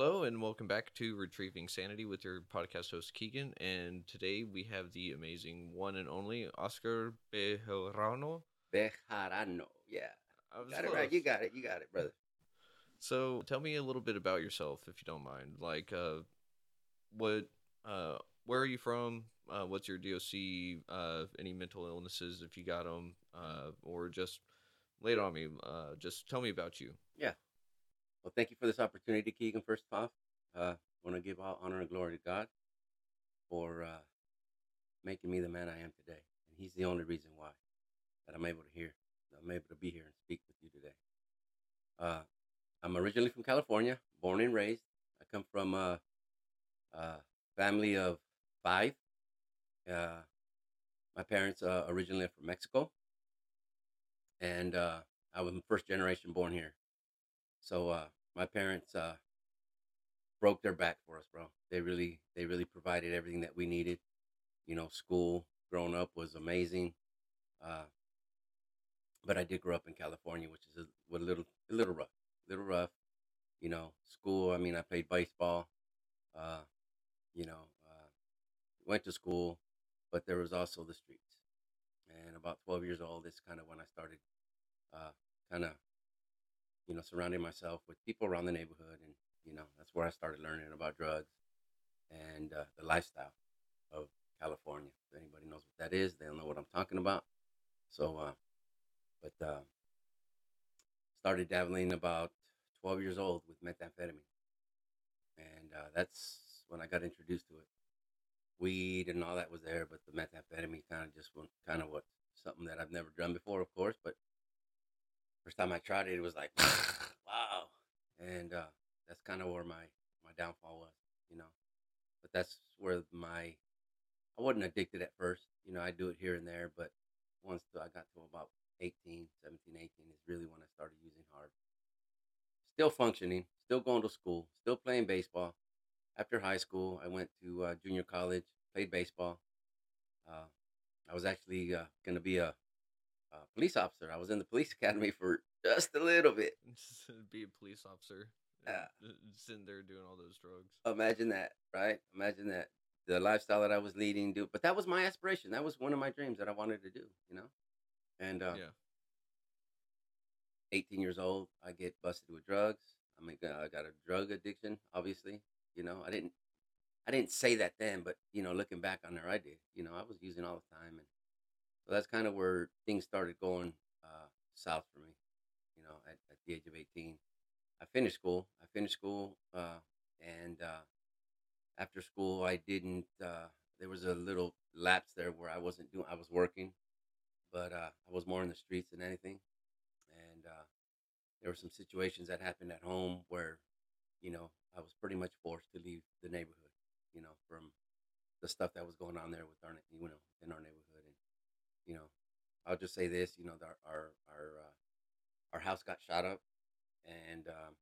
hello, and welcome back to Retrieving Sanity with your podcast host Keegan. And today we have the amazing one and only Oscar Bejarano. Bejarano. Yeah. Got it right. You got it. You got it, brother. So tell me a little bit about yourself, if you don't mind. Like, uh, what, uh, where are you from? Uh, what's your DOC? Uh, any mental illnesses, if you got them, uh, or just lay it on me. Uh, just tell me about you. Well, thank you for this opportunity, Keegan. First off, uh, want to give all honor and glory to God for uh, making me the man I am today, and He's the only reason why that I'm able to hear, I'm able to be here and speak with you today. Uh, I'm originally from California, born and raised. I come from a, a family of five. Uh, my parents uh, originally are from Mexico, and uh, I was first generation born here. So uh, my parents uh, broke their back for us, bro. They really, they really provided everything that we needed. You know, school growing up was amazing, uh, but I did grow up in California, which is a, a little, a little rough, a little rough. You know, school. I mean, I played baseball. Uh, you know, uh, went to school, but there was also the streets. And about 12 years old, is kind of when I started, uh, kind of you know, surrounding myself with people around the neighborhood, and you know, that's where I started learning about drugs and uh, the lifestyle of California. If anybody knows what that is, they'll know what I'm talking about. So, uh, but uh, started dabbling about 12 years old with methamphetamine, and uh, that's when I got introduced to it. Weed and all that was there, but the methamphetamine kind of just went kind of what something that I've never done before, of course, but first time I tried it, it was like, wow. And uh, that's kind of where my, my downfall was, you know. But that's where my, I wasn't addicted at first. You know, I do it here and there, but once I got to about 18, 17, 18 is really when I started using hard. Still functioning, still going to school, still playing baseball. After high school, I went to uh, junior college, played baseball. Uh, I was actually uh, going to be a uh, police officer. I was in the police academy for just a little bit. Be a police officer. Yeah. Sitting there doing all those drugs. Imagine that, right? Imagine that the lifestyle that I was leading. Do, but that was my aspiration. That was one of my dreams that I wanted to do. You know, and uh, yeah. 18 years old, I get busted with drugs. I mean, I got a drug addiction. Obviously, you know, I didn't, I didn't say that then, but you know, looking back on there, I did. You know, I was using all the time, and so that's kind of where things started going uh, south for me. You know, at, at the age of 18, I finished school. I finished school, uh, and uh, after school, I didn't. Uh, there was a little lapse there where I wasn't doing. I was working, but uh, I was more in the streets than anything, and uh, there were some situations that happened at home where, you know, I was pretty much forced to leave the neighborhood. You know, from the stuff that was going on there with our, you know, in our neighborhood, and you know, I'll just say this. You know, our our our uh, our house got shot up, and um,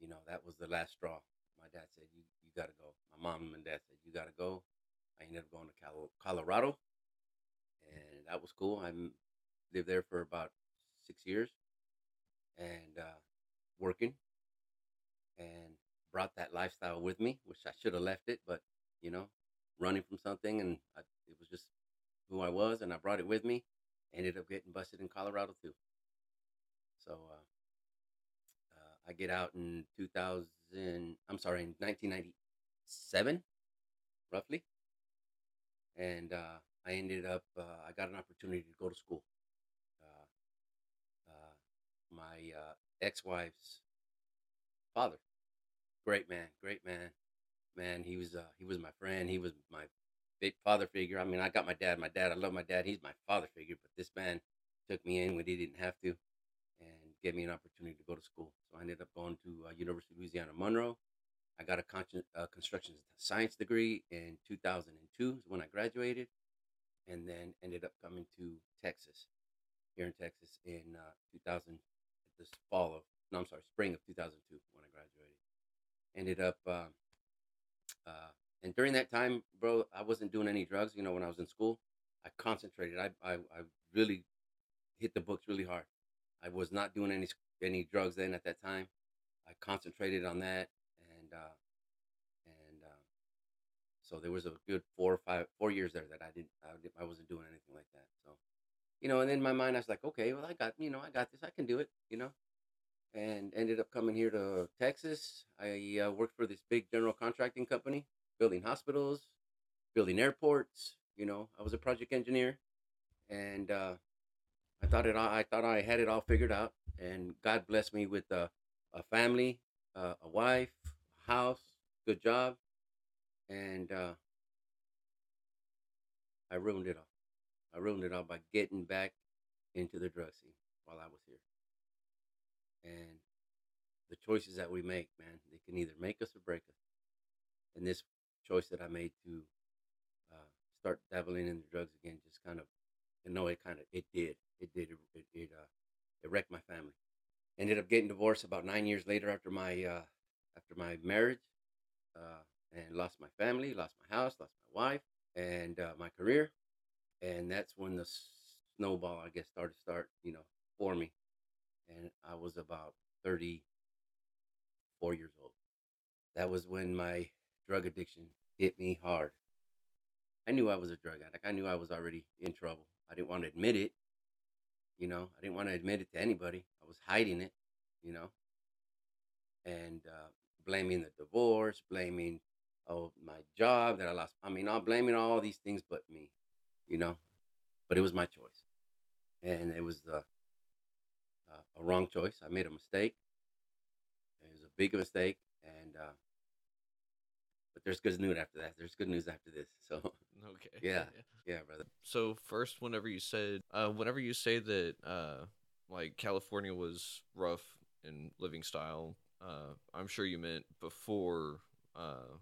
you know that was the last straw. My dad said, "You you got to go." My mom and dad said, "You got to go." I ended up going to Col- Colorado, and that was cool. I lived there for about six years, and uh, working, and brought that lifestyle with me, which I should have left it, but you know, running from something, and I, it was just who I was, and I brought it with me. Ended up getting busted in Colorado too. So uh, uh, I get out in 2000. I'm sorry, in 1997, roughly, and uh, I ended up. Uh, I got an opportunity to go to school. Uh, uh, my ex-wife's father, great man, great man, man. He was he was my friend. He was my big father figure. I mean, I got my dad. My dad, I love my dad. He's my father figure. But this man took me in when he didn't have to, and gave me an opportunity to go to school. So I ended up going to uh, University of Louisiana Monroe. I got a con- uh, construction science degree in 2002 is when I graduated, and then ended up coming to Texas, here in Texas in uh, 2000, this fall of no, I'm sorry, spring of 2002 when I graduated. Ended up. And during that time, bro, I wasn't doing any drugs. You know, when I was in school, I concentrated. I, I, I really hit the books really hard. I was not doing any any drugs then at that time. I concentrated on that, and uh, and uh, so there was a good four or five four years there that I didn't I, didn't, I wasn't doing anything like that. So, you know, and in my mind I was like, okay, well I got you know I got this, I can do it, you know, and ended up coming here to Texas. I uh, worked for this big general contracting company, building hospitals, building airports. You know, I was a project engineer, and uh, I thought it. I thought I had it all figured out, and God blessed me with a, a family, uh, a wife, house, good job, and uh, I ruined it all. I ruined it all by getting back into the drug scene while I was here. And the choices that we make, man, they can either make us or break us. And this choice that I made to uh, start dabbling in the drugs again, just kind of, you know, it kind of, it did, it did, it, it, uh, it wrecked my family. Ended up getting divorced about nine years later after my, uh, after my marriage, uh, and lost my family, lost my house, lost my wife, and uh, my career, and that's when the snowball, I guess, started to start, you know, for me. And I was about 34 years old. That was when my drug addiction hit me hard. I knew I was a drug addict. I knew I was already in trouble. I didn't want to admit it. You know, I didn't want to admit it to anybody. I was hiding it, you know, and uh, blaming the divorce, blaming oh my job that I lost. I mean, I'm blaming all these things but me, you know. But it was my choice, and it was uh, uh, a wrong choice. I made a mistake. It was a big mistake, and uh, there's good news after that. There's good news after this. So Okay. Yeah. yeah, brother. So first, whenever you said, uh, whenever you say that, uh, like California was rough in living style, uh, I'm sure you meant before, uh,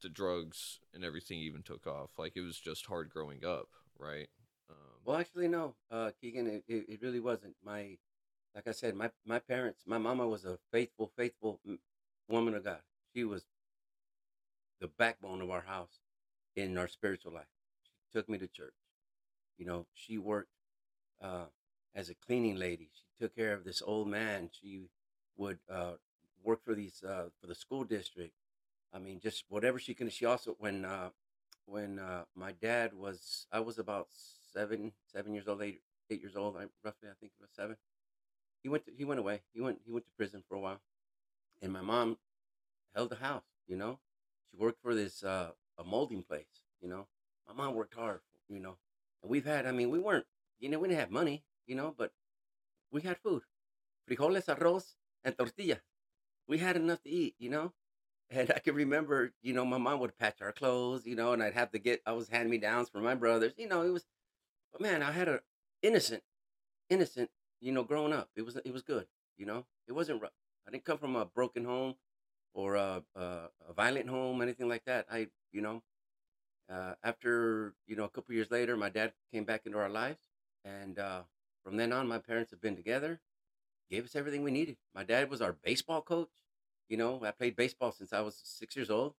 the drugs and everything even took off. Like it was just hard growing up, right? Um, Well, actually, no, uh, Keegan, it, it, it really wasn't. My, like I said, my my parents, my mama was a faithful, faithful woman of God. She was the backbone of our house in our spiritual life. She took me to church. You know, she worked uh, as a cleaning lady. She took care of this old man. She would uh, work for these uh, for the school district. I mean, just whatever she can. She also when uh, when uh, my dad was I was about seven seven years old, eight eight years old, I, roughly I think it was seven. He went to, he went away. He went he went to prison for a while, and my mom held the house. You know, she worked for this uh, a molding place. You know, my mom worked hard. You know, and we've had. I mean, we weren't. You know, we didn't have money. You know, but we had food, frijoles, arroz, and tortilla. We had enough to eat. You know, and I can remember, you know, my mom would patch our clothes, you know, and I'd have to get, I was hand me downs for my brothers, you know, it was, but man, I had a innocent, innocent, you know, growing up. It was, it was good, you know, it wasn't rough. I didn't come from a broken home or a, a, a violent home, anything like that. I, you know, uh, after, you know, a couple years later, my dad came back into our lives. And uh, from then on, my parents have been together, gave us everything we needed. My dad was our baseball coach. You know, I played baseball since I was six years old.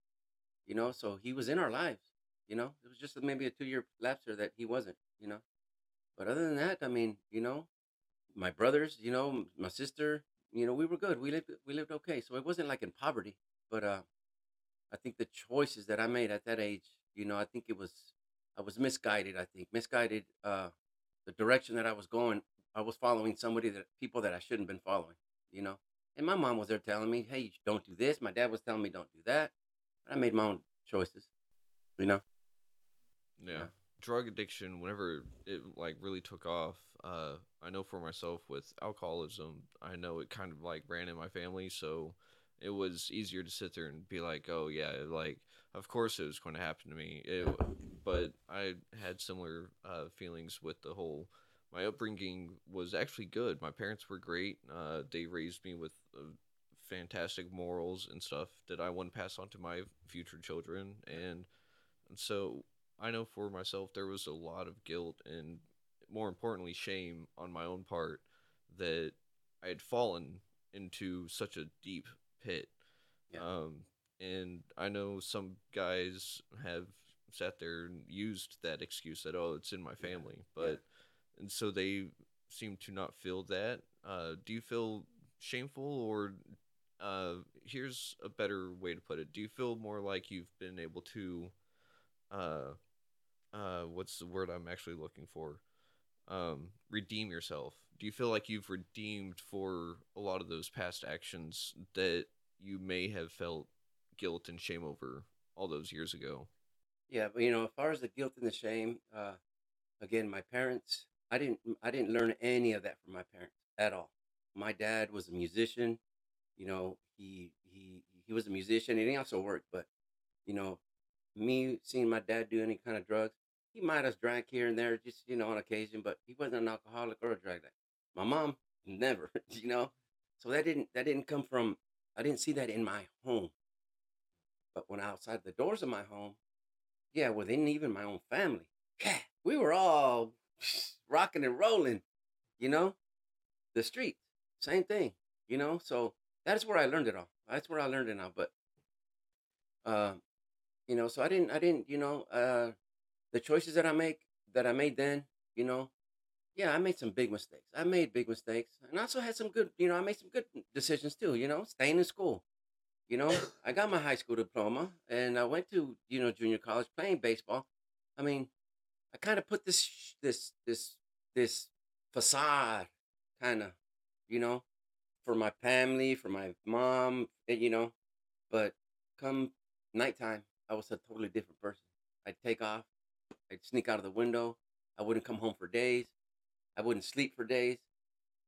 You know, so he was in our lives. You know, it was just maybe a two year lapse there that he wasn't. You know, but other than that, I mean, you know, my brothers, you know, my sister, you know, we were good. We lived we lived okay. So it wasn't like in poverty, but uh, I think the choices that I made at that age, you know, I think it was I was misguided. I think misguided. Uh, the direction that I was going, I was following somebody that people that I shouldn't have been following. You know. And my mom was there telling me, "Hey, don't do this." My dad was telling me, "Don't do that." But I made my own choices. You know. Yeah. Yeah. Drug addiction, whenever it like really took off, uh, I know for myself with alcoholism, I know it kind of like ran in my family, so it was easier to sit there and be like, oh yeah, like of course it was going to happen to me. It, but I had similar uh, feelings with the whole. My upbringing was actually good. My parents were great. Uh, they raised me with uh, fantastic morals and stuff that I want to pass on to my future children, and and so I know for myself there was a lot of guilt and more importantly shame on my own part that I had fallen into such a deep pit. Yeah. Um, and I know some guys have sat there and used that excuse that oh it's in my family, yeah. but and so they seem to not feel that. Uh, do you feel shameful or uh, here's a better way to put it. Do you feel more like you've been able to uh uh what's the word I'm actually looking for? Um redeem yourself. Do you feel like you've redeemed for a lot of those past actions that you may have felt guilt and shame over all those years ago? Yeah, but you know, as far as the guilt and the shame, uh, again, my parents, I didn't, I didn't learn any of that from my parents at all. My dad was a musician. You know, he he he was a musician and he also worked. But you know, me seeing my dad do any kind of drugs, he might have drank here and there, just you know, on occasion. But he wasn't an alcoholic or a drug addict. My mom never, you know. So that didn't that didn't come from. I didn't see that in my home. But when outside the doors of my home, yeah, within even my own family, yeah, we were all rocking and rolling, you know, the streets, same thing, you know. So that's where I learned it all. That's where I learned it all. But, uh, you know, so I didn't, I didn't, you know, uh, the choices that I make, that I made then, you know, yeah, I made some big mistakes. I made big mistakes, and I also had some good, you know, I made some good decisions too. You know, staying in school, you know, I got my high school diploma and I went to, you know, junior college playing baseball. I mean, I kind of put this, this, this, this facade kind of, you know, for my family, for my mom, and, you know, but come nighttime, I was a totally different person. I'd take off, I'd sneak out of the window. I wouldn't come home for days. I wouldn't sleep for days.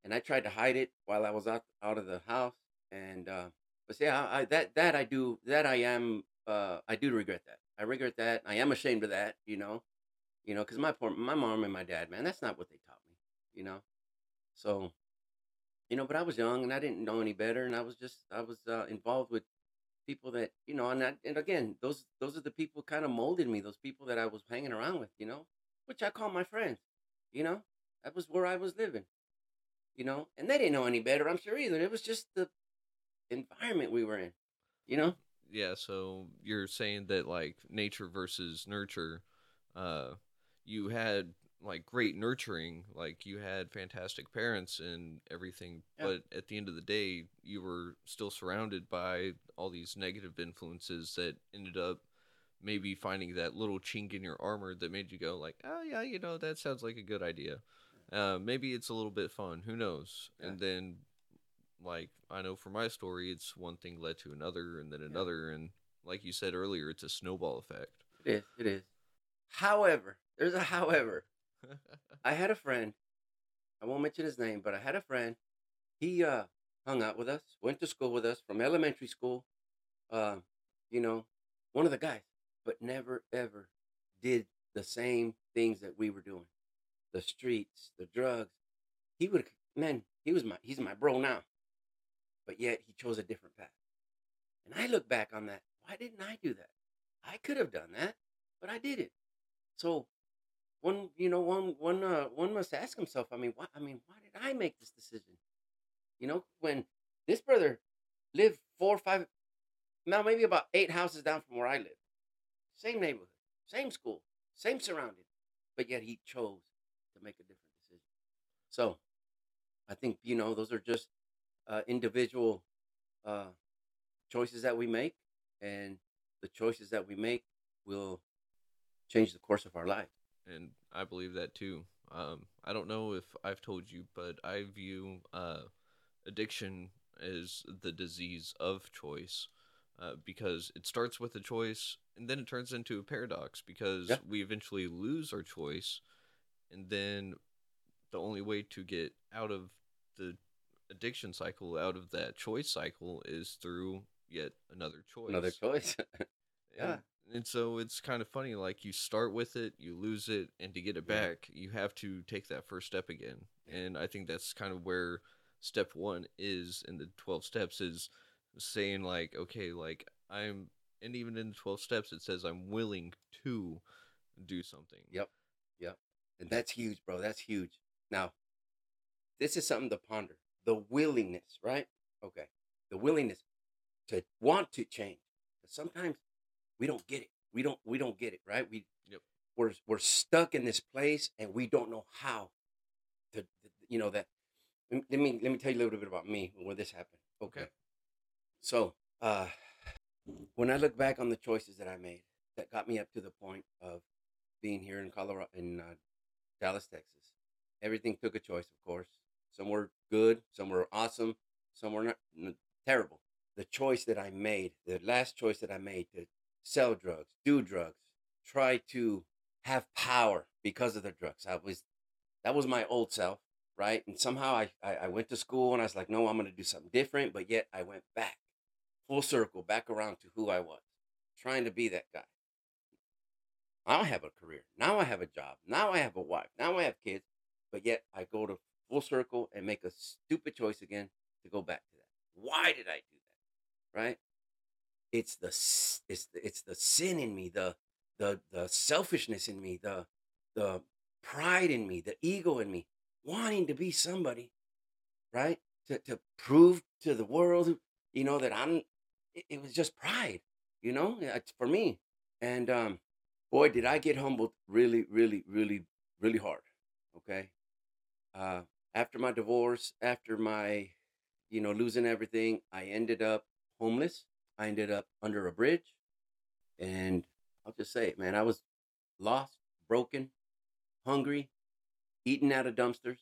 And I tried to hide it while I was out, out of the house. And, uh, but see, I, I that that I do that I am uh I do regret that. I regret that. I am ashamed of that. You know, you know, because my poor my mom and my dad, man, that's not what they taught me. You know, so you know, but I was young and I didn't know any better, and I was just I was uh, involved with people that you know, and that, and again, those those are the people kind of molded me. Those people that I was hanging around with, you know, which I call my friends. You know, that was where I was living. You know, and they didn't know any better, I'm sure either. It was just the environment we were in. You know? Yeah, so you're saying that like nature versus nurture, uh you had like great nurturing, like you had fantastic parents and everything, Yeah. but at the end of the day, you were still surrounded by all these negative influences that ended up maybe finding that little chink in your armor that made you go like, "Oh yeah, you know, that sounds like a good idea." Uh, maybe it's a little bit fun. Who knows? Yeah. And then like I know for my story, it's one thing led to another, and then Yeah. another, and like you said earlier, it's a snowball effect. It is. It is. However, there's a however. I had a friend. I won't mention his name, but I had a friend. He uh hung out with us, went to school with us from elementary school. Uh, you know, one of the guys, but never ever did the same things that we were doing. The streets, the drugs. He would man, he was my he's my bro now. But yet he chose a different path. And I look back on that. Why didn't I do that? I could have done that, but I didn't. So one, you know, one, one, uh, one must ask himself. I mean, why? I mean, why did I make this decision? You know, when this brother lived four or five, now maybe about eight houses down from where I live, same neighborhood, same school, same surrounding, but yet he chose to make a different decision. So, I think you know those are just uh, individual uh, choices that we make, and the choices that we make will change the course of our life. And I believe that too. Um, I don't know if I've told you, but I view uh, addiction as the disease of choice uh, because it starts with a choice and then it turns into a paradox because Yeah. we eventually lose our choice, and then the only way to get out of the addiction cycle, out of that choice cycle, is through yet another choice. Another choice. Yeah. And, and so it's kind of funny, like you start with it, you lose it, and to get it Yeah. back, you have to take that first step again. Yeah. And I think that's kind of where step one is in the 12 steps is saying, like, okay, like I'm, and even in the 12 steps, it says I'm willing to do something. Yep. Yep. And that's huge, bro. That's huge. Now, this is something to ponder. The willingness, right? Okay. The willingness to want to change. sometimes we don't get it. We don't we don't get it, right? We Yep. we're we're stuck in this place and we don't know how to you know that let me let me, tell you a little bit about me where this happened. Okay. Okay. So, uh when I look back on the choices that I made, that got me up to the point of being here in Colorado, in uh, Dallas, Texas. Everything took a choice, of course. Some were good, some were awesome, some were not terrible. The choice that I made, the last choice that I made to sell drugs, do drugs, try to have power because of the drugs. I was that was my old self, right? And somehow I, I, I went to school and I was like, no, I'm gonna do something different. But yet I went back, full circle, back around to who I was, trying to be that guy. I have a career. Now I have a job. Now I have a wife. Now I have kids. But yet I go to full circle and make a stupid choice again to go back to that. Why did I do that? Right? It's the it's it's the sin in me, the the the selfishness in me, the the pride in me, the ego in me, wanting to be somebody, right? To to prove to the world, you know, that I'm. It, it was just pride, you know. For me, and um, boy, did I get humbled really, really, really, really hard. Okay, uh, after my divorce, after my, you know, losing everything, I ended up homeless. I ended up under a bridge, and I'll just say it, man. I was lost, broken, hungry, eating out of dumpsters.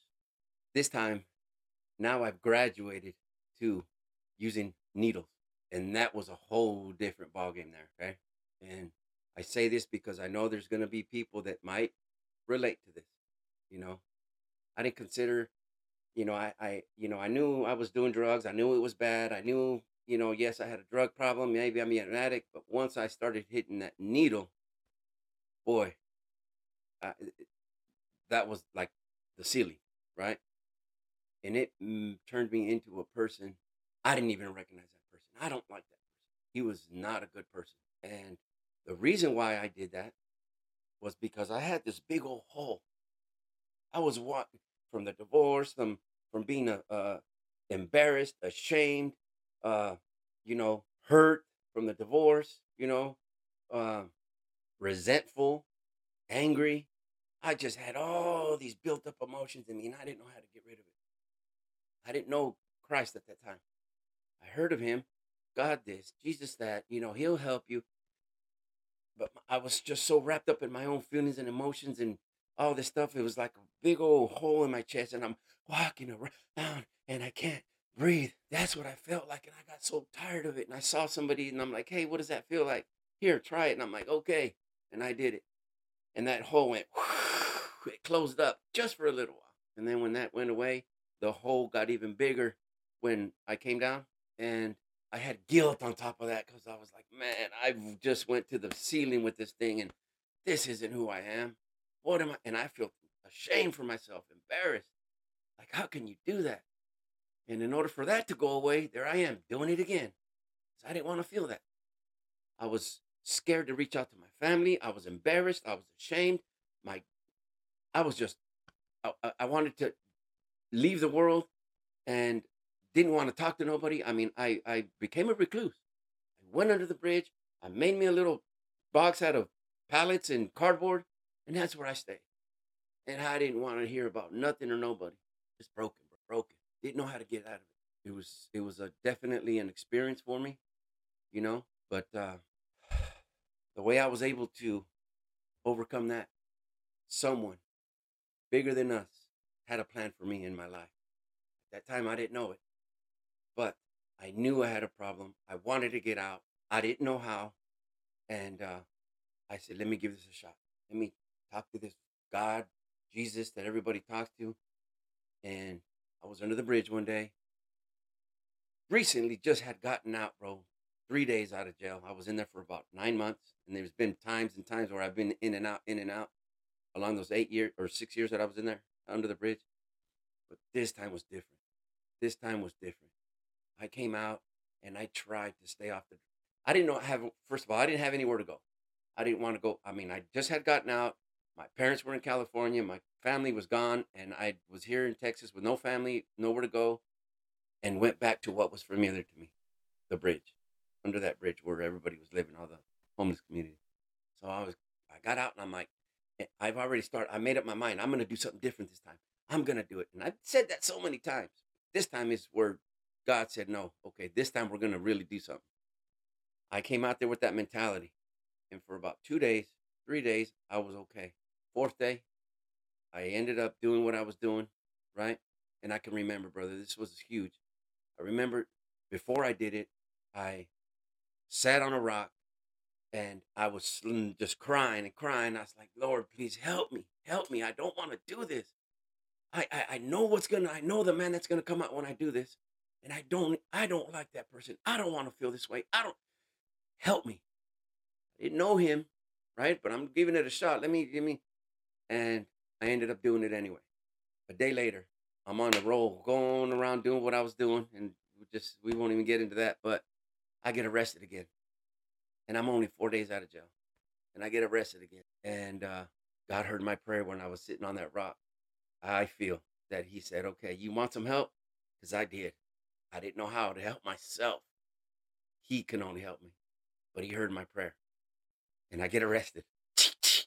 This time, now I've graduated to using needles, and that was a whole different ballgame there. Okay, and I say this because I know there's gonna be people that might relate to this. You know, I didn't consider, you know, I, I, you know, I knew I was doing drugs. I knew it was bad. I knew, you know, yes, I had a drug problem. Maybe I'm an addict. But once I started hitting that needle, boy, I, that was like the ceiling, right? And it mm, turned me into a person. I didn't even recognize that person. I don't like that person. He was not a good person. And the reason why I did that was because I had this big old hole. I was what from the divorce, from from being a, uh, embarrassed, ashamed, uh, you know, hurt from the divorce, you know, uh, resentful, angry. I just had all these built up emotions in me, and I didn't know how to get rid of it. I didn't know Christ at that time. I heard of Him, God this, Jesus that. You know, He'll help you but I was just so wrapped up in my own feelings and emotions and all this stuff. It was like a big old hole in my chest, and I'm walking around and I can't breathe. That's what I felt like, and I got so tired of it. And I saw somebody, and I'm like, "Hey, what does that feel like? Here, try it." And I'm like, "Okay," and I did it, and that hole went. It closed up just for a little while, and then when that went away, the hole got even bigger when I came down, and I had guilt on top of that because I was like, man, I just went to the ceiling with this thing, and this isn't who I am. What am I? And I feel ashamed for myself, embarrassed. Like, how can you do that? And in order for that to go away, there I am doing it again. 'Cause I didn't want to feel that. I was scared to reach out to my family. I was embarrassed. I was ashamed. My, I was just, I, I I wanted to leave the world and didn't want to talk to nobody. I mean, I, I became a recluse. I went under the bridge. I made me a little box out of pallets and cardboard, and that's where I stayed. And I didn't want to hear about nothing or nobody. Just broken, broken. Didn't know how to get out of it. It was it was a definitely an experience for me, you know. But uh, the way I was able to overcome that, someone bigger than us had a plan for me in my life. At that time, I didn't know it, but I knew I had a problem. I wanted to get out. I didn't know how, and uh, I said, "Let me give this a shot. Let me talk to this God, Jesus that everybody talks to." And I was under the bridge one day. Recently, just had gotten out, bro. Three days out of jail. I was in there for about nine months, and there's been times and times where I've been in and out, in and out, along those eight years or six years that I was in there under the bridge. But this time was different. This time was different. I came out and I tried to stay off the. I didn't know I have. First of all, I didn't have anywhere to go. I didn't want to go. I mean, I just had gotten out. My parents were in California. My family was gone, and I was here in Texas with no family, nowhere to go, and went back to what was familiar to me, the bridge, under that bridge where everybody was living, all the homeless community. So I was. I got out, and I'm like, eh, I've already started. I made up my mind. I'm gonna do something different this time. I'm gonna do it, and I've said that so many times. This time is where God said, no, okay, this time we're going to really do something. I came out there with that mentality. And for about two days, three days, I was okay. Fourth day, I ended up doing what I was doing, right? And I can remember, brother, this was huge. I remember before I did it, I sat on a rock and I was mm, just crying and crying. I was like, Lord, please help me, help me. I don't want to do this. I, I I know what's gonna. I know the man that's gonna come out when I do this, and I don't. I don't like that person. I don't want to feel this way. I don't. Help me. I didn't know him, right? But I'm giving it a shot. Let me give me, and I ended up doing it anyway. A day later, I'm on the roll, going around doing what I was doing, and just we won't even get into that. But I get arrested again and I'm only four days out of jail, and I get arrested again. And uh, God heard my prayer when I was sitting on that rock. I feel that He said, "Okay, you want some help?" Because I did. I didn't know how to help myself. He can only help me, but He heard my prayer, and I get arrested.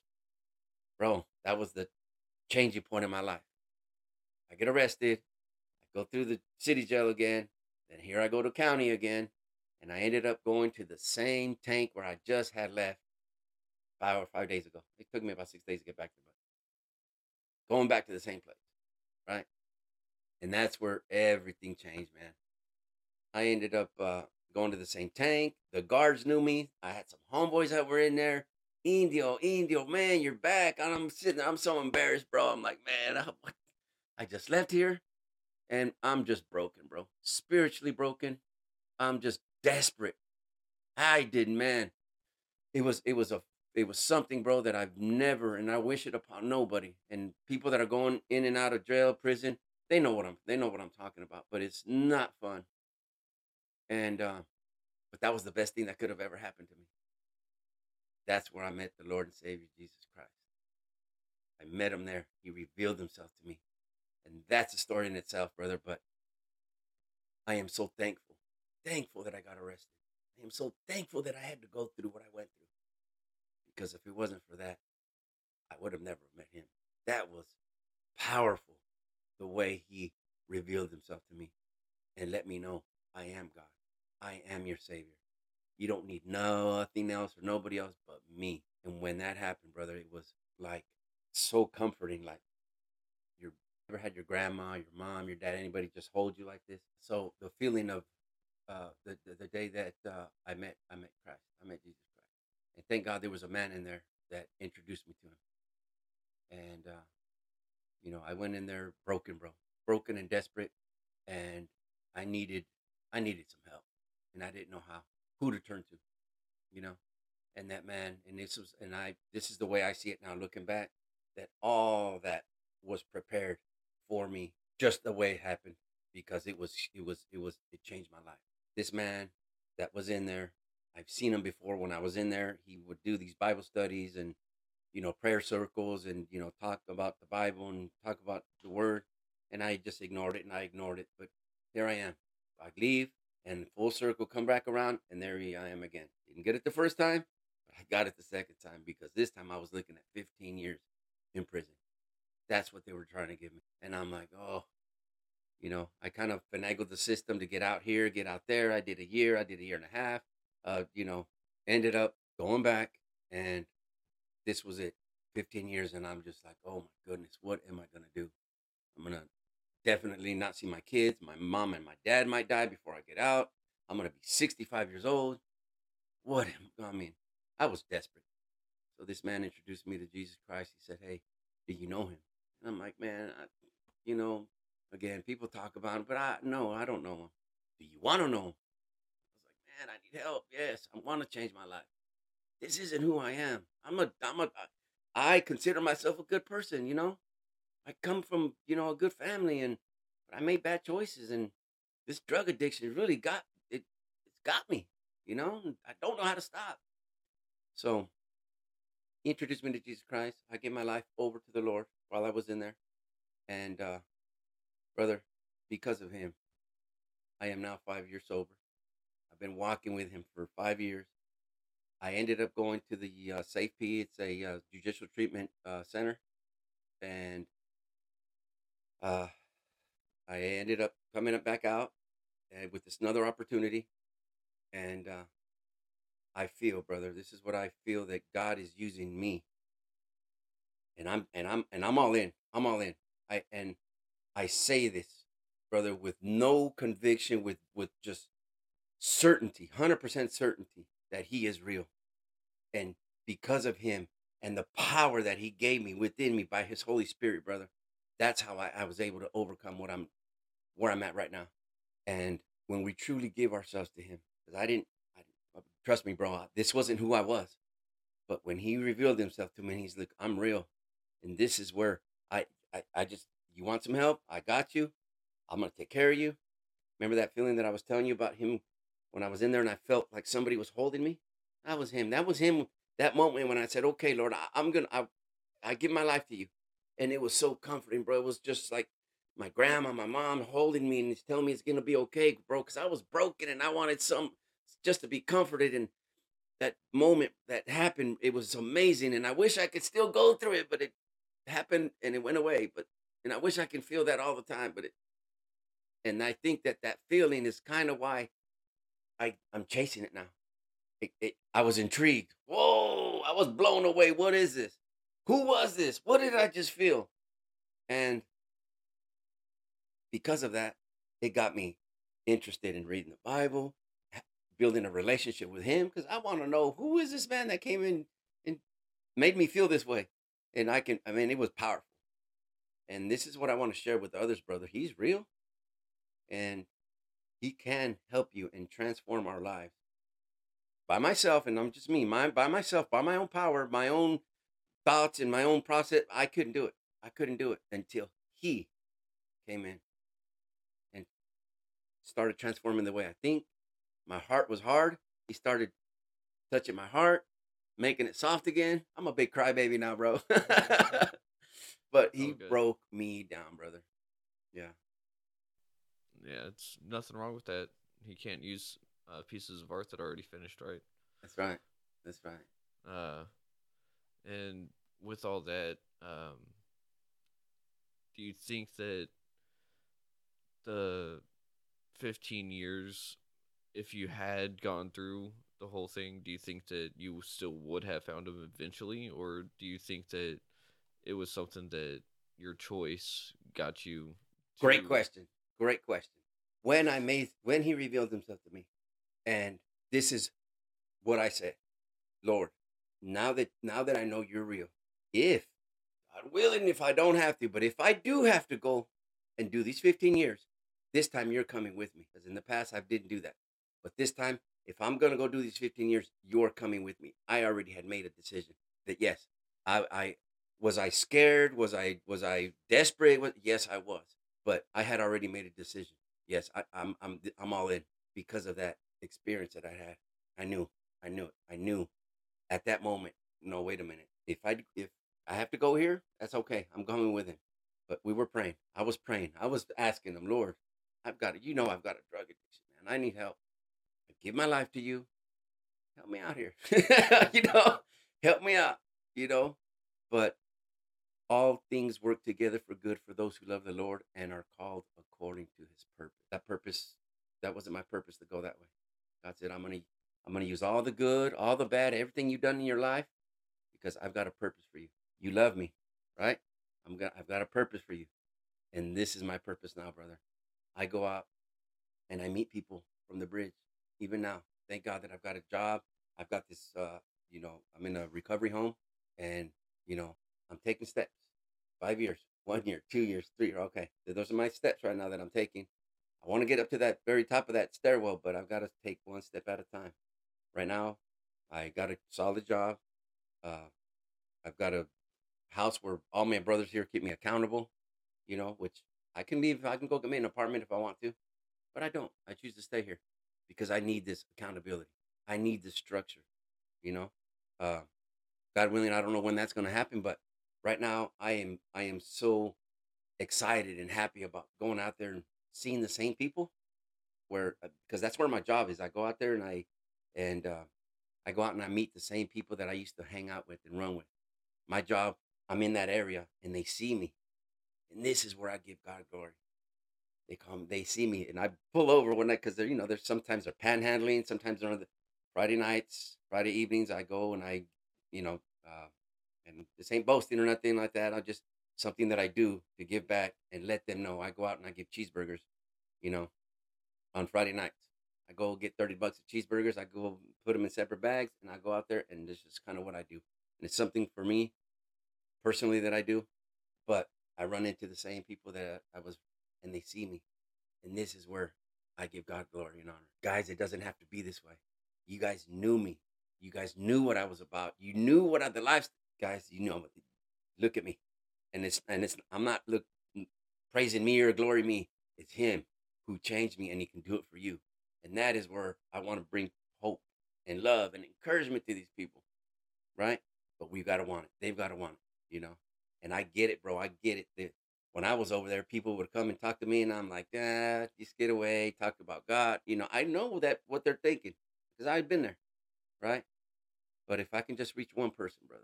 Bro, that was the changing point in my life. I get arrested. I go through the city jail again. Then here I go to county again and I ended up going to the same tank where I just had left five or five days ago. It took me about six days to get back to but going back to the same place, right? And that's where everything changed, man. I ended up uh, going to the same tank. The guards knew me. I had some homeboys that were in there. Indio, Indio, man, you're back. And I'm sitting. I'm so embarrassed, bro. I'm like, man, I, I just left here and I'm just broken, bro. Spiritually broken. I'm just desperate. I did, man. It was it was a it was something, bro, that I've never and I wish it upon nobody. And people that are going in and out of jail, prison, they know what I'm they know what I'm talking about. But it's not fun. And uh, but that was the best thing that could have ever happened to me. That's where I met the Lord and Savior Jesus Christ. I met him there. He revealed himself to me. And that's a story in itself, brother. But I am so thankful thankful that I got arrested. I am so thankful that I had to go through what I went through. Because if it wasn't for that, I would have never met him. That was powerful the way he revealed himself to me and let me know I am God. I am your Savior. You don't need nothing else or nobody else but me. And when that happened, brother, it was like so comforting. Like you ever had your grandma, your mom, your dad, anybody just hold you like this? So the feeling of uh, the, the, the day that uh, I met I met Christ. I met Jesus Christ, and thank God there was a man in there that introduced me to him. And uh, you know, I went in there broken, bro, broken and desperate, and I needed I needed some help, and I didn't know how who to turn to, you know. And that man, and this was, and I this is the way I see it now, looking back, that all that was prepared for me, just the way it happened, because it was it was it was it changed my life this man that was in there. I've seen him before when I was in there. He would do these Bible studies and, you know, prayer circles and, you know, talk about the Bible and talk about the word. And I just ignored it and I ignored it. But here I am. I leave and full circle come back around and there I am again. Didn't get it the first time, but I got it the second time because this time I was looking at 15 years in prison. That's what they were trying to give me. And I'm like, oh, you know, I kind of finagled the system to get out here, get out there. I did a year, I did a year and a half. Uh, you know, ended up going back, and this was it. 15 years, and I'm just like, oh my goodness, what am I gonna do? I'm gonna definitely not see my kids. My mom and my dad might die before I get out. I'm gonna be 65 years old. What I mean? I was desperate. So this man introduced me to Jesus Christ. He said, "Hey, do you know him?" And I'm like, "Man, I, you know, Again, people talk about him, but I no, I don't know him. Do you want to know him? I was like, man, I need help. Yes, I want to change my life. This isn't who I am. I'm a, I'm a, I consider myself a good person. You know, I come from you know a good family, and I made bad choices, and this drug addiction really got it. It's got me. You know, I don't know how to stop. So he introduced me to Jesus Christ. I gave my life over to the Lord while I was in there, and uh, Brother, because of him, I am now five years sober. I've been walking with him for five years. I ended up going to the uh, SAFE-P. It's a uh, judicial treatment uh, center, and uh, I ended up coming up back out and with this another opportunity, and uh, I feel, brother. This is what I feel that God is using me. And I'm and I'm and I'm all in. I'm all in. I and I say this, brother, with no conviction, with with just certainty, 100% certainty that he is real. And because of him and the power that he gave me within me by his Holy Spirit, brother, that's how I, I was able to overcome what I'm where I'm at right now. And when we truly give ourselves to him, because I didn't, I, uh, trust me, bro, this wasn't who I was. But when he revealed himself to me, he's like, I'm real. And this is where I, I, I just, you want some help? I got you. I'm going to take care of you. Remember that feeling that I was telling you about him when I was in there and I felt like somebody was holding me? That was him. That was him. That moment when I said, okay, Lord, I, I'm going to, I, I give my life to you. And it was so comforting, bro. It was just like my grandma, my mom holding me and telling me it's gonna be okay, bro. Because I was broken and I wanted some just to be comforted. And that moment that happened, it was amazing. And I wish I could still go through it, but it happened and it went away. But and I wish I can feel that all the time, but it. And I think that that feeling is kind of why I I'm chasing it now. It, it, I was intrigued. Whoa! I was blown away. What is this? Who was this? What did I just feel? And because of that, it got me interested in reading the Bible, building a relationship with him, because I want to know who is this man that came in and made me feel this way. And I can, I mean, it was powerful. And this is what I want to share with others, brother. He's real and he can help you and transform our lives. By myself, and I'm just me, my, by myself, by my own power, my own thoughts and my own process, I couldn't do it. I couldn't do it until he came in and started transforming the way I think. My heart was hard. He started touching my heart, making it soft again. I'm a big crybaby now, bro. but he broke me down, brother. Yeah. Yeah, it's nothing wrong with that. He can't use uh, pieces of art that are already finished, right? That's right. That's right. Uh, and with all that, um, do you think that the 15 years, if you had gone through the whole thing, do you think that you still would have found him eventually? Or do you think that it was something that your choice got you? To... Great question. Great question. When I made, when he revealed himself to me, and this is what I said, Lord, now that now that I know you're real, if God willing, if I don't have to, but if I do have to go and do these 15 years, this time you're coming with me because in the past I didn't do that. But this time, if I'm gonna go do these 15 years, you're coming with me. I already had made a decision that yes, I, I was I scared? Was I was I desperate? Was, Yes, I was. But I had already made a decision. Yes, I, I'm I'm I'm all in because of that experience that I had. I knew, I knew it. I knew at that moment. No, wait a minute. If I if I have to go here, that's okay. I'm going with him. But we were praying. I was praying. I was asking him, Lord, I've got it. You know, I've got a drug addiction, man. I need help. I give my life to you. Help me out here. you know, help me out, you know. But all things work together for good for those who love the Lord and are called according to his purpose. That purpose, that wasn't my purpose to go that way. God said, I'm gonna I'm gonna use all the good, all the bad, everything you've done in your life, because I've got a purpose for you. You love me, right? I'm got I've got a purpose for you. And this is my purpose now, brother. I go out and I meet people from the bridge. Even now, thank God that I've got a job. I've got this, uh, you know, I'm in a recovery home, and you know, I'm taking steps. Five years, one year, two years, three. Years. Okay, those are my steps right now that I'm taking. I want to get up to that very top of that stairwell, but I've got to take one step at a time. Right now, I got a solid job. Uh, I've got a house where all my brothers here keep me accountable, you know, which I can leave. I can go get me an apartment if I want to, but I don't. I choose to stay here because I need this accountability. I need this structure. You know, uh, God willing, I don't know when that's going to happen, but right now I am. I am so excited and happy about going out there and seeing the same people. Where because uh, that's where my job is. I go out there and I and uh, I go out and I meet the same people that I used to hang out with and run with. My job, I'm in that area and they see me and this is where I give God glory. They come, they see me, and I pull over when I, because they're, you know, there's sometimes they're panhandling, sometimes they're on the, Friday nights, Friday evenings, I go and I, you know, uh, and this ain't boasting or nothing like that. I just something that I do to give back and let them know. I go out and I give cheeseburgers, you know, on Friday nights. I go get 30 bucks of cheeseburgers. I go put them in separate bags and I go out there and this is kind of what I do. And it's something for me personally that I do, but I run into the same people that I was and they see me. And this is where I give God glory and honor. Guys, it doesn't have to be this way. You guys knew me. You guys knew what I was about. You knew what I the life guys, you know look at me. And it's and it's I'm not look praising me or glory me. It's him who changed me and he can do it for you. And that is where I want to bring hope and love and encouragement to these people. Right? But we've got to want it. They've got to want it, you know. And I get it, bro. I get it. when I was over there, people would come and talk to me, and I'm like, ah, just get away. Talk about God. You know, I know that what they're thinking because I've been there, right? But if I can just reach one person, brother,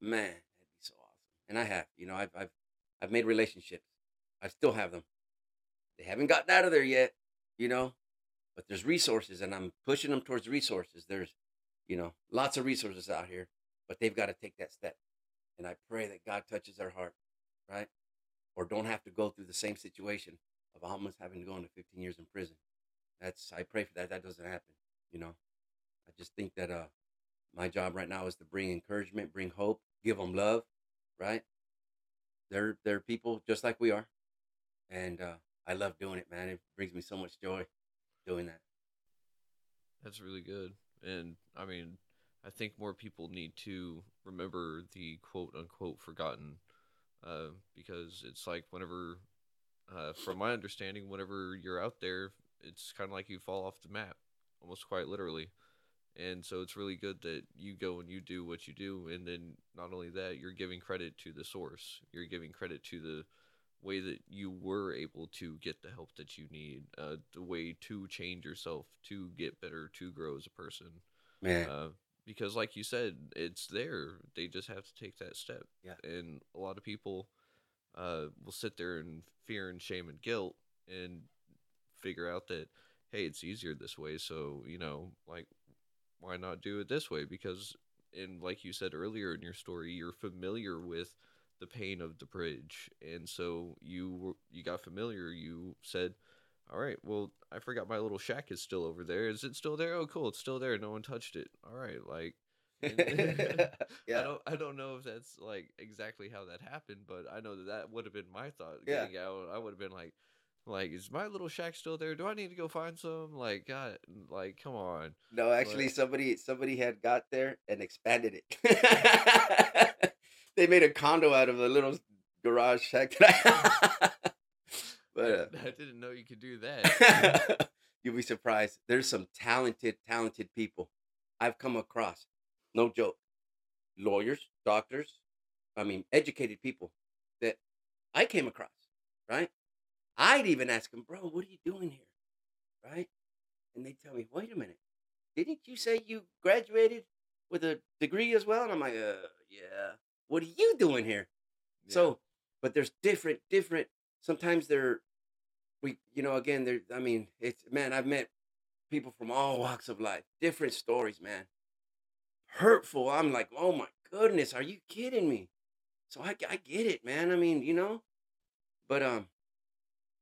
man, that'd be so awesome. And I have, you know, I've I've I've made relationships. I still have them. They haven't gotten out of there yet, you know, but there's resources, and I'm pushing them towards resources. There's, you know, lots of resources out here, but they've got to take that step. And I pray that God touches their heart, right? Or don't have to go through the same situation of almost having to go into 15 years in prison. That's I pray for that. That doesn't happen. You know, I just think that uh, my job right now is to bring encouragement, bring hope, give them love, right? They're they're people just like we are, and uh, I love doing it, man. It brings me so much joy doing that. That's really good, and I mean, I think more people need to remember the quote unquote forgotten, uh, because it's like whenever, uh, from my understanding, whenever you're out there, it's kind of like you fall off the map, almost quite literally. And so it's really good that you go and you do what you do, and then not only that, you're giving credit to the source. You're giving credit to the way that you were able to get the help that you need, uh, the way to change yourself, to get better, to grow as a person. Man, Uh, because, like you said, it's there. They just have to take that step. Yeah. And a lot of people uh, will sit there in fear and shame and guilt and figure out that, hey, it's easier this way. So, you know, like, why not do it this way? Because, and like you said earlier in your story, you're familiar with the pain of the bridge, and so you were, you got familiar. You said, "All right, well, I forgot my little shack is still over there. Is it still there? Oh, cool, it's still there. No one touched it. All right, like." and- I don't I don't know if that's like exactly how that happened, but I know that that would have been my thought Yeah. out. I would have been like, like, is my little shack still there? Do I need to go find some? Like, God, like, come on. no, actually, But- somebody somebody had got there and expanded it. they made a condo out of a little garage shack. That I... but I didn't know you could do that. uh, you'll be surprised. There's some talented, talented people I've come across. No joke. Lawyers, doctors, I mean, educated people that I came across, right? I'd even ask them, bro, what are you doing here? Right? And they tell me, wait a minute, didn't you say you graduated with a degree as well? And I'm like, uh, yeah. What are you doing here? Yeah. So, but there's different, different. Sometimes they're, we, you know, again, there. I mean, it's man. I've met people from all walks of life, different stories, man. Hurtful. I'm like, oh my goodness, are you kidding me? So I, I get it, man. I mean, you know, but um,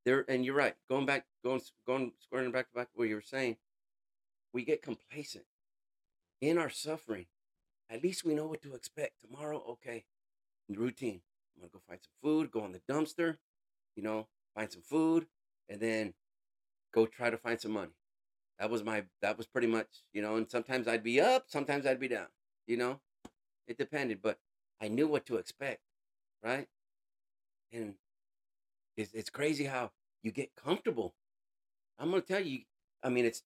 there, and you're right. Going back, going, going, squaring back to back what you were saying, we get complacent in our suffering. At least we know what to expect tomorrow. Okay, routine. I'm gonna go find some food, go on the dumpster, you know, find some food, and then go try to find some money. That was my that was pretty much, you know, and sometimes I'd be up, sometimes I'd be down, you know. It depended, but I knew what to expect, right? And it's it's crazy how you get comfortable. I'm gonna tell you, I mean, it's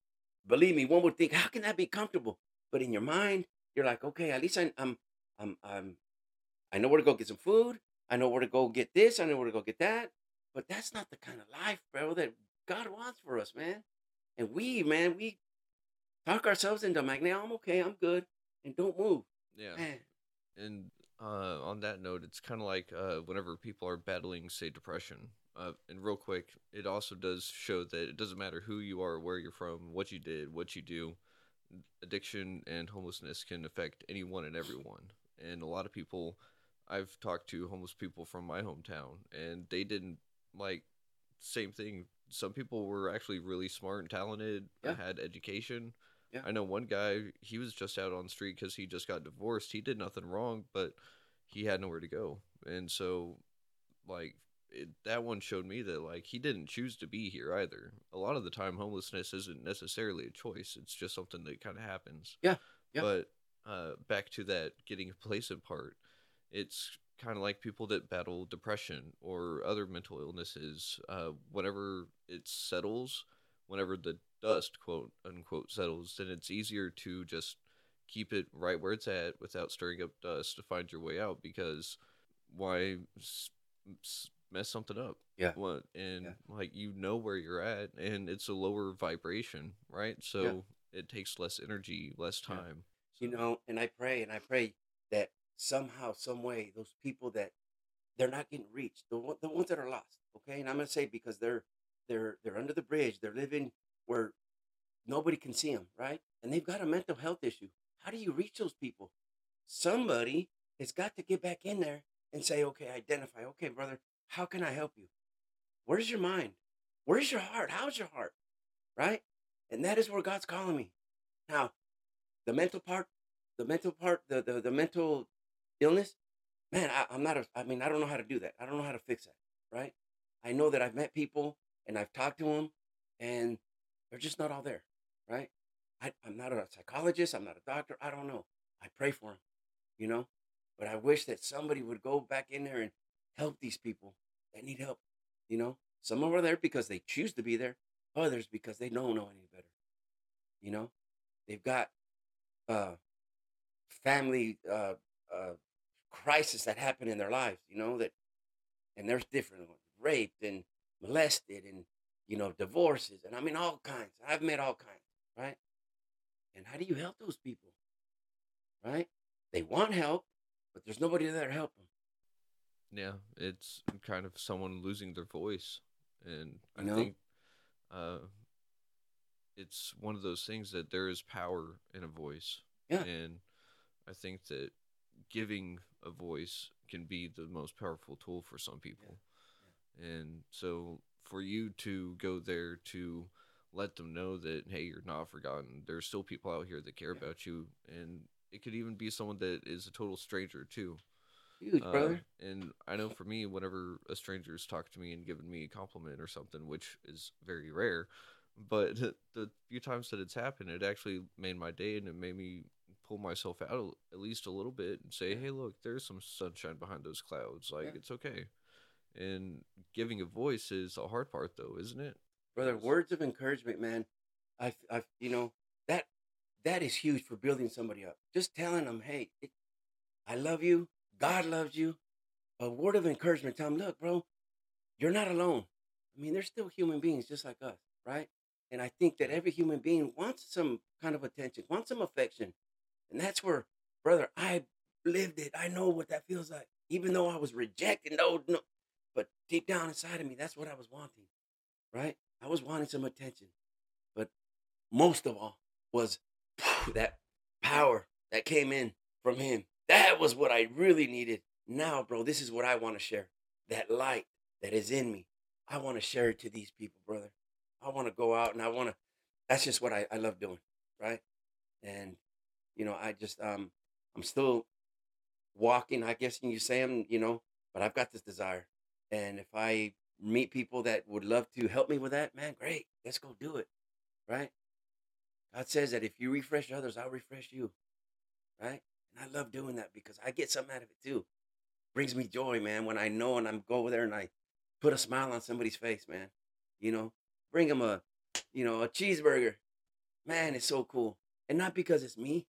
believe me, one would think, how can that be comfortable? But in your mind, you're like, okay, at least I, I'm I'm I'm I know where to go get some food. I know where to go get this. I know where to go get that. But that's not the kind of life, bro, that God wants for us, man. And we, man, we talk ourselves into like, now I'm okay, I'm good, and don't move. yeah. Man, And uh, on that note, it's kind of like uh, whenever people are battling, say, depression. Uh, and real quick, it also does show that it doesn't matter who you are, where you're from, what you did, what you do. Addiction and homelessness can affect anyone and everyone. And a lot of people, I've talked to homeless people from my hometown, and they didn't like same thing. Some people were actually really smart and talented, Yeah. had education. Yeah. I know one guy, he was just out on the street because he just got divorced. He did nothing wrong, but he had nowhere to go. And so, like, it, that one showed me that, like, he didn't choose to be here either. A lot of the time, homelessness isn't necessarily a choice, it's just something that kind of happens. Yeah, yeah. But uh, back to that getting complacent part, it's kind of like people that battle depression or other mental illnesses. Uh, whenever it settles, whenever the dust, quote unquote, settles, then it's easier to just keep it right where it's at without stirring up dust to find your way out because why s- s- mess something up? Yeah. What and Yeah. like you know where you're at and it's a lower vibration, right? So it takes less energy, less Yeah. time. you know and i pray and i pray that somehow some way those people that they're not getting reached the, one- the ones that are lost okay and i'm going to say because they're they're they're under the bridge they're living where nobody can see them right and they've got a mental health issue how do you reach those people somebody has got to get back in there and say okay identify okay brother how can i help you where's your mind where's your heart how's your heart right and that is where god's calling me now the mental part, the mental part, the the, the mental illness, man, I, I'm not a, I mean, I don't know how to do that. I don't know how to fix that, right? I know that I've met people and I've talked to them and they're just not all there, right? I, I'm not a psychologist. I'm not a doctor. I don't know. I pray for them, you know, but I wish that somebody would go back in there and help these people that need help, you know. Some are there because they choose to be there. Others because they don't know any better, you know. They've got uh, family uh, uh, crisis that happen in their lives, you know, that, and there's different ones, raped and molested and, you know, divorces. And I mean, all kinds. I've met all kinds, right? And how do you help those people, right? They want help, but there's nobody there to help them. Yeah, it's kind of someone losing their voice, and I think uh, it's one of those things that there is power in a voice. Yeah. and I think that giving a voice can be the most powerful tool for some people. And so, for you to go there to let them know that hey, you're not forgotten. There's still people out here that care Yeah. about you, and it could even be someone that is a total stranger too. Huge, Uh, brother. and I know for me, whenever a stranger's talked to me and given me a compliment or something, which is very rare, but the few times that it's happened, it actually made my day and it made me pull myself out at least a little bit and say, hey, look, there's some sunshine behind those clouds. Like, Yeah. it's okay. And giving a voice is a hard part, though, isn't it? brother words of encouragement man i i you know that that is huge for building somebody up just telling them hey it, i love you god loves you a word of encouragement tell look bro you're not alone. I mean they're still human beings just like us right? And i think that every human being wants some kind of attention wants some affection. And that's where brother i lived it. I know what that feels like even though i was rejected no no. But deep down inside of me that's what i was wanting right? I was wanting some attention, but most of all was that power that came in from him. That was what I really needed. Now, bro, this is what I want to share. That light that is in me. I want to share it to these people, brother. I want to go out and I want to, that's just what I, I love doing, right? And, you know, I just, um, I'm still walking, I guess you say I'm, you know, but I've got this desire. And if I meet people that would love to help me with that, man, great. Let's go do it. Right? God says that if you refresh others, I'll refresh you. Right? And I love doing that because I get something out of it too. Brings me joy, man, when I know and I'm go over there and I put a smile on somebody's face, man. You know, bring them a, you know, a cheeseburger. Man, it's so cool. And not because it's me,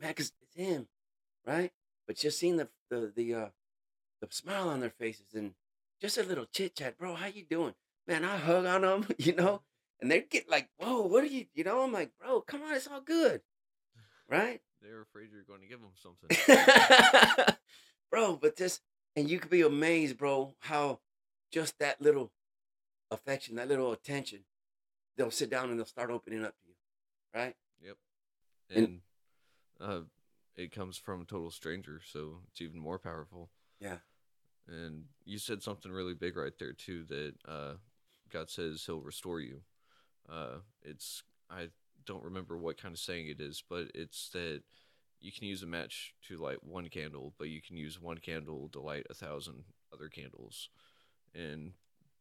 man, because it's him, right? But just seeing the the the uh the smile on their faces and just a little chit chat, bro. How you doing, man? I hug on them, you know, and they get like, "Whoa, what are you?" You know, I'm like, "Bro, come on, it's all good, right, They're afraid you're going to give them something. bro?" But just and you could be amazed, bro, how just that little affection, that little attention, they'll sit down and they'll start opening up to you, right? Yep. and, And- uh, it comes from a total stranger, so it's even more powerful. Yeah. And you said something really big right there too that uh, God says He'll restore you. Uh, it's I don't remember what kind of saying it is, but it's that you can use a match to light one candle, but you can use one candle to light a thousand other candles, and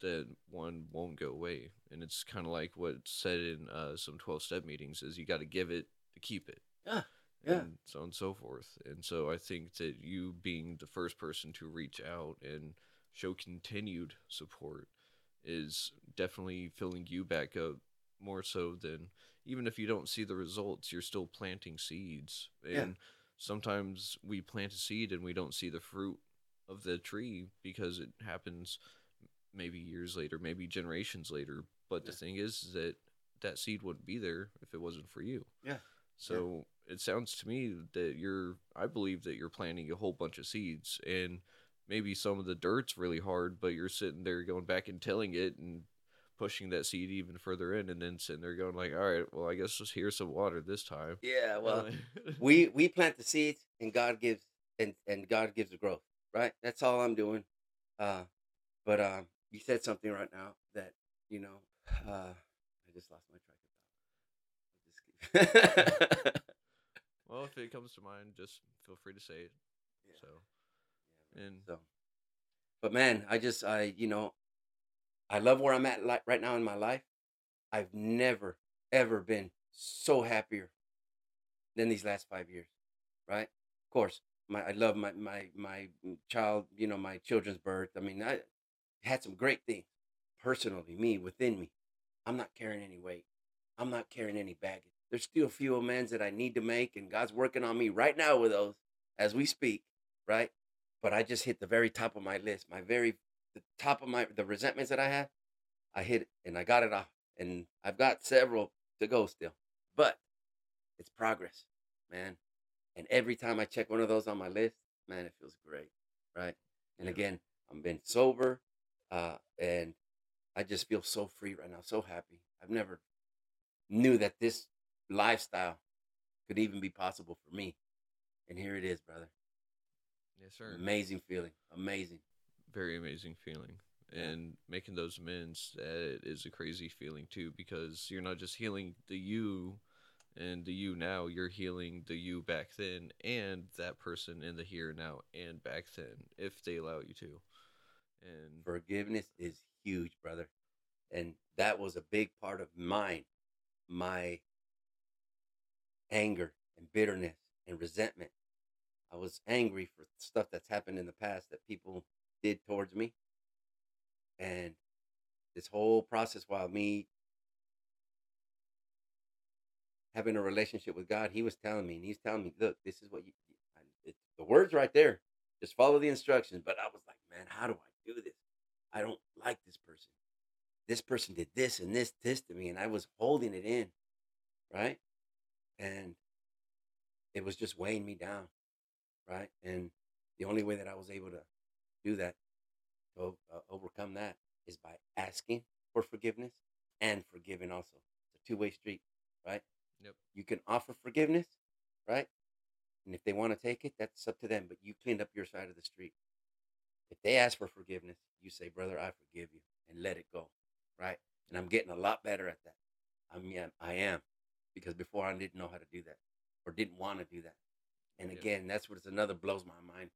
that one won't go away. And it's kind of like what's said in uh, some twelve step meetings: is you got to give it to keep it Yeah. Yeah. and so on and so forth. And so I think that you being the first person to reach out and show continued support is definitely filling you back up more so than even if you don't see the results, you're still planting seeds. Yeah. And sometimes we plant a seed and we don't see the fruit of the tree because it happens maybe years later, maybe generations later. But the thing is that that seed wouldn't be there if it wasn't for you. Yeah. So it sounds to me that you're, I believe that you're planting a whole bunch of seeds and maybe some of the dirt's really hard, but you're sitting there going back and tilling it and pushing that seed even further in and then sitting there going like, all right, well, I guess just here's some water this time. Yeah. Well, we we plant the seeds and God gives and and God gives the growth. Right. That's all I'm doing. Uh, but um, you said something right now that you know. Uh, I just lost my track of thought. I'll just keep- well, if it comes to mind, just feel free to say it. Yeah. So, Yeah, and So, but man, I just I you know, I love where I'm at right now in my life. I've never ever been so happier than these last five years. Right? Of course, my I love my my my mm, child. You know, my children's birth. I mean, I had some great things personally, me within me. I'm not carrying any weight. I'm not carrying any baggage. There's still a few amends that I need to make, and God's working on me right now with those as we speak. Right? but I just hit the very top of my list. My very the top of my the resentments that I had, I hit it and I got it off. And I've got several to go still. But it's progress, man. And every time I check one of those on my list, man, it feels great. Right. And Yeah. again, I'm been sober. Uh, and I just feel so free right now, so happy. I've never knew that this lifestyle could even be possible for me. And here it is, brother. yes, sir. Amazing feeling. Amazing. Very amazing feeling and making those amends that is a crazy feeling too because you're not just healing the you and the you now you're healing the you back then and that person in the here now and back then if they allow you to and Forgiveness is huge, brother. And that was a big part of mine. My anger and bitterness and resentment. I was angry for stuff that's happened in the past that people did towards me. And this whole process while me having a relationship with God, he was telling me, and he's telling me, look, this is what you, it, the words right there, just follow the instructions. But I was like, man, how do I do this? I don't like this person. This person did this and this, this to me, and I was holding it in, right? And it was just weighing me down, right? And the only way that I was able to do that, to uh, overcome that, is by asking for forgiveness and forgiving also. It's a two way street, right? Yep. You can offer forgiveness, right? And if they want to take it, that's up to them. But you cleaned up your side of the street. If they ask for forgiveness, you say, "Brother, I forgive you," and let it go, right? And I'm getting a lot better at that. I mean, I am, because before I didn't know how to do that, or didn't want to do that. And Yeah. again, that's what another blows my mind.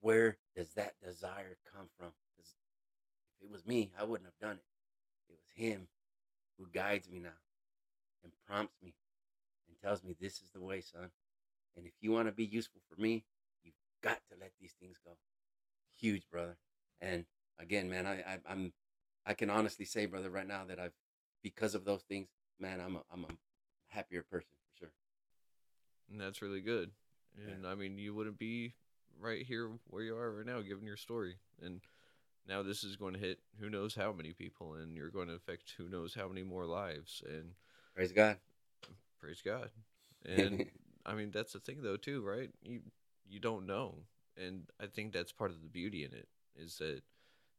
Where does that desire come from? Because if it was me, I wouldn't have done it. It was him who guides me now and prompts me and tells me this is the way, son. And if you want to be useful for me, you've got to let these things go. Huge, brother. And again, man, I, I I'm I can honestly say, brother, right now that I've because of those things, man, I'm a I'm a happier person for sure. and that's really good Yeah. and i mean you wouldn't be right here where you are right now given your story. And now this is going to hit who knows how many people and you're going to affect who knows how many more lives and Praise God. praise god. And i mean that's the thing though too right? You you don't know. And i think that's part of the beauty in it is that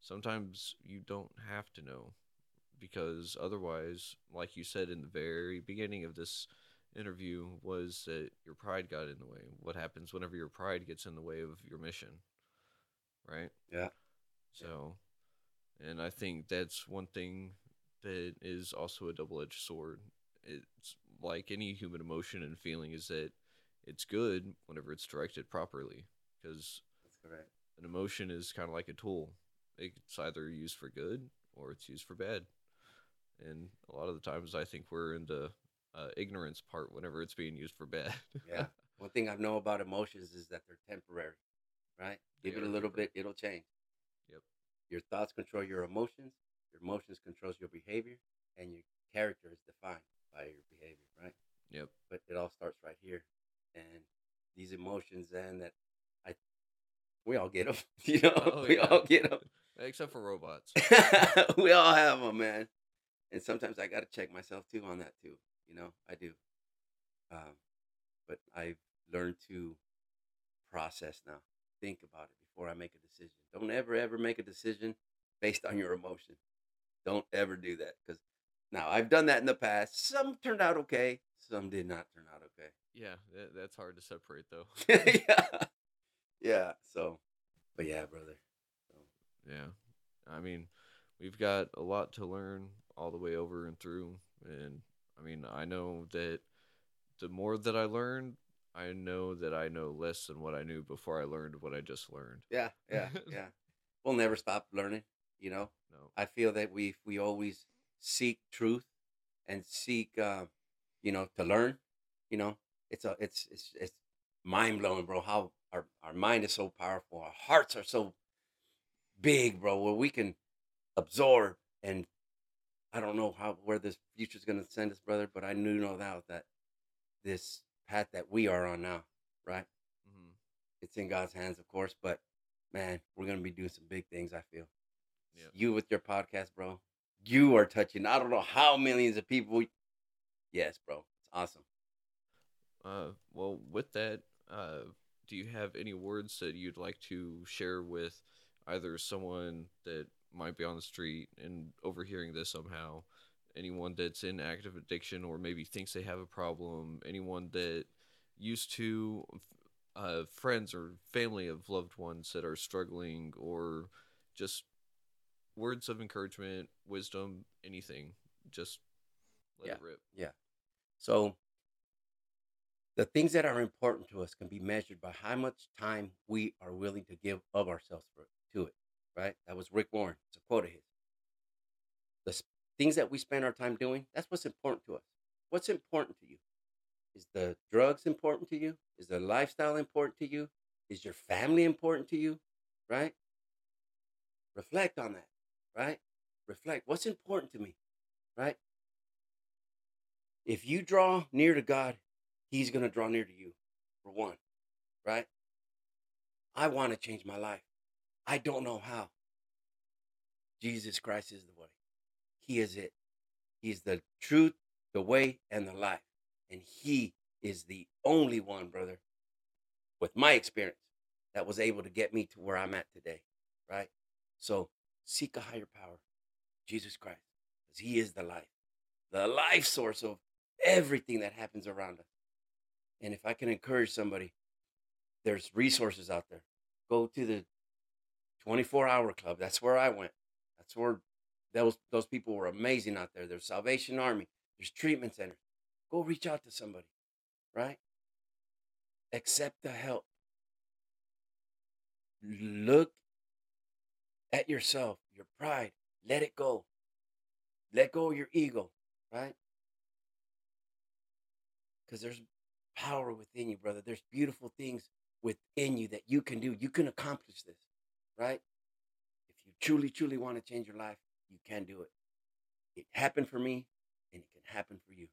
sometimes you don't have to know because otherwise like you said in the very beginning of this interview was that your pride got in the way. What happens whenever your pride gets in the way of your mission, right? Yeah. So, and I think that's one thing that is also a double edged sword. It's like any human emotion and feeling is that it's good whenever it's directed properly because That's correct. an emotion is kind of like a tool. It's either used for good or it's used for bad. And a lot of the times, I think we're in the uh, ignorance part whenever it's being used for bad. Yeah. One thing I know about emotions is that they're temporary, right? Give it a little bit, it'll change. Yep. Your thoughts control your emotions. Your emotions controls your behavior, and your character is defined by your behavior, right? Yep. But it all starts right here, and these emotions, then that I, we all get them, you know, Oh, we yeah. all get them. Except for robots. we all have them, man. And sometimes I got to check myself too on that too. You know, I do. Um, but I've learned to process now, think about it before I make a decision. Don't ever, ever make a decision based on your emotion. Don't ever do that because now I've done that in the past. Some turned out okay, some did not turn out okay. Yeah, that, that's hard to separate though. yeah, yeah. So, but yeah, brother. So, Yeah. I mean, we've got a lot to learn all the way over and through. And I mean, I know that the more that I learn, I know that I know less than what I knew before I learned what I just learned. yeah, yeah, yeah. We'll never stop learning. You know. No. I feel that we we always seek truth and seek uh, you know to learn. You know, it's a it's it's it's mind blowing, bro. How our our mind is so powerful. Our hearts are so big, bro. Where we can absorb and I don't know how where this future's gonna send us, brother. But I do know now that this path that we are on now, right? hmm It's in God's hands, of course. But man, we're gonna be doing some big things. I feel Yep. you with your podcast, bro. You are touching. I don't know how millions of people. Yes, bro. It's awesome. Uh, well, with that, uh, do you have any words that you'd like to share with either someone that might be on the street and overhearing this somehow, anyone that's in active addiction or maybe thinks they have a problem, anyone that used to, uh, friends or family of loved ones that are struggling, or just words of encouragement, wisdom, anything, just let Yeah. it rip. Yeah. So, the things that are important to us can be measured by how much time we are willing to give of ourselves for, to it. Right? That was Rick Warren. It's a quote of his. The things that we spend our time doing, that's what's important to us. What's important to you? Is the drugs important to you? Is the lifestyle important to you? Is your family important to you? Right? Reflect on that. Right? Reflect. What's important to me? Right? If you draw near to God, He's going to draw near to you, for one. Right? I want to change my life. I don't know how. Jesus Christ is the way. He is it. He's the truth, the way, and the life. And He is the only one, brother, with my experience, that was able to get me to where I'm at today. Right? So seek a higher power, Jesus Christ, because He is the life, the life source of everything that happens around us. And if I can encourage somebody, there's resources out there. Go to the 24 hour club. That's where I went. That's where those those people were amazing out there. There's Salvation Army. There's treatment centers. Go reach out to somebody, right? Accept the help. Look at yourself, your pride. Let it go. Let go your ego, right? Because there's power within you, brother. There's beautiful things within you that you can do. You can accomplish this, right? If you truly, truly want to change your life, you can do it. It happened for me, and it can happen for you.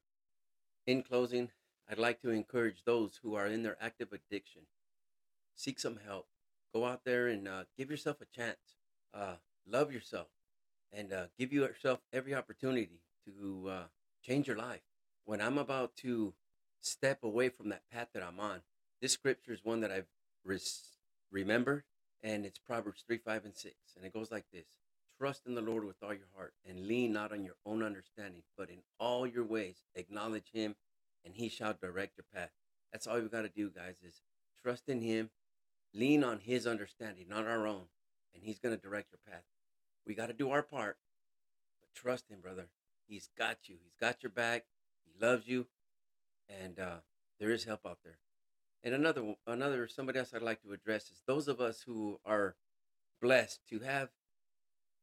In closing, I'd like to encourage those who are in their active addiction. Seek some help. Go out there and uh, give yourself a chance. Uh, love yourself, and uh, give yourself every opportunity to uh, change your life. When I'm about to step away from that path that I'm on, this scripture is one that I've res- remembered, and it's Proverbs 3, 5, and 6. And it goes like this Trust in the Lord with all your heart, and lean not on your own understanding, but in all your ways acknowledge Him, and he shall direct your path. That's all we got to do, guys, is trust in him, lean on his understanding, not our own, and he's going to direct your path. We got to do our part, but trust him, brother. He's got you. He's got your back. He loves you, and uh, there is help out there. And another, another somebody else I'd like to address is those of us who are blessed to have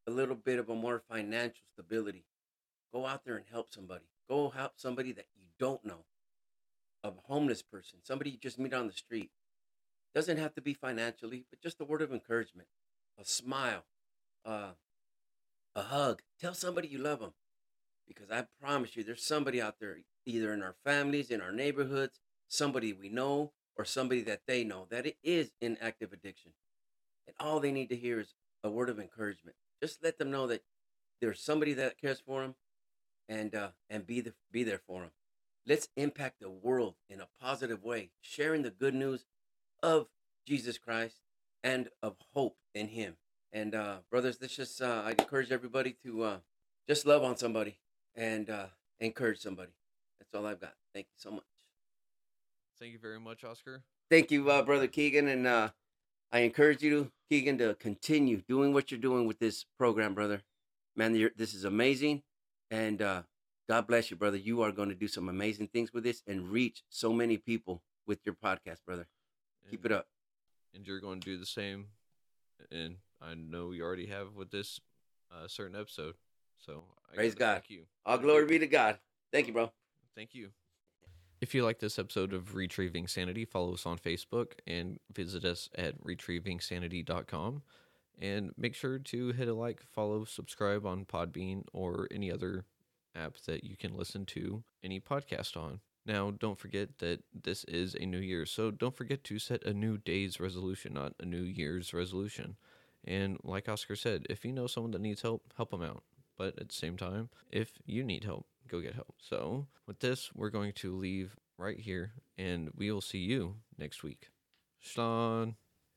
a little bit of a more financial stability. Go out there and help somebody. Go help somebody that you don't know, a homeless person, somebody you just meet on the street. Doesn't have to be financially, but just a word of encouragement, a smile, uh, a hug. Tell somebody you love them, because I promise you, there's somebody out there, either in our families, in our neighborhoods, somebody we know, or somebody that they know that it is in active addiction. And all they need to hear is a word of encouragement. Just let them know that there's somebody that cares for them, and uh, and be the, be there for them. Let's impact the world in a positive way, sharing the good news of Jesus Christ and of hope in Him. And uh, brothers, this just uh, I encourage everybody to uh, just love on somebody and uh, encourage somebody. That's all I've got. Thank you so much. Thank you very much, Oscar. Thank you, uh, brother Keegan, and uh, I encourage you, Keegan, to continue doing what you're doing with this program, brother. Man, you're, this is amazing, and uh, God bless you, brother. You are going to do some amazing things with this and reach so many people with your podcast, brother. Keep it up. And you're going to do the same, and I know you already have with this uh, certain episode. So I Praise God. Thank you. All glory be to God. Thank you, bro. Thank you. If you like this episode of Retrieving Sanity, follow us on Facebook and visit us at retrievingsanity.com. And make sure to hit a like, follow, subscribe on Podbean or any other app that you can listen to any podcast on. Now, don't forget that this is a new year, so don't forget to set a new day's resolution, not a new year's resolution. And like Oscar said, if you know someone that needs help, help them out. But at the same time, if you need help, go get help. So, with this, we're going to leave right here, and we will see you next week. Shalom.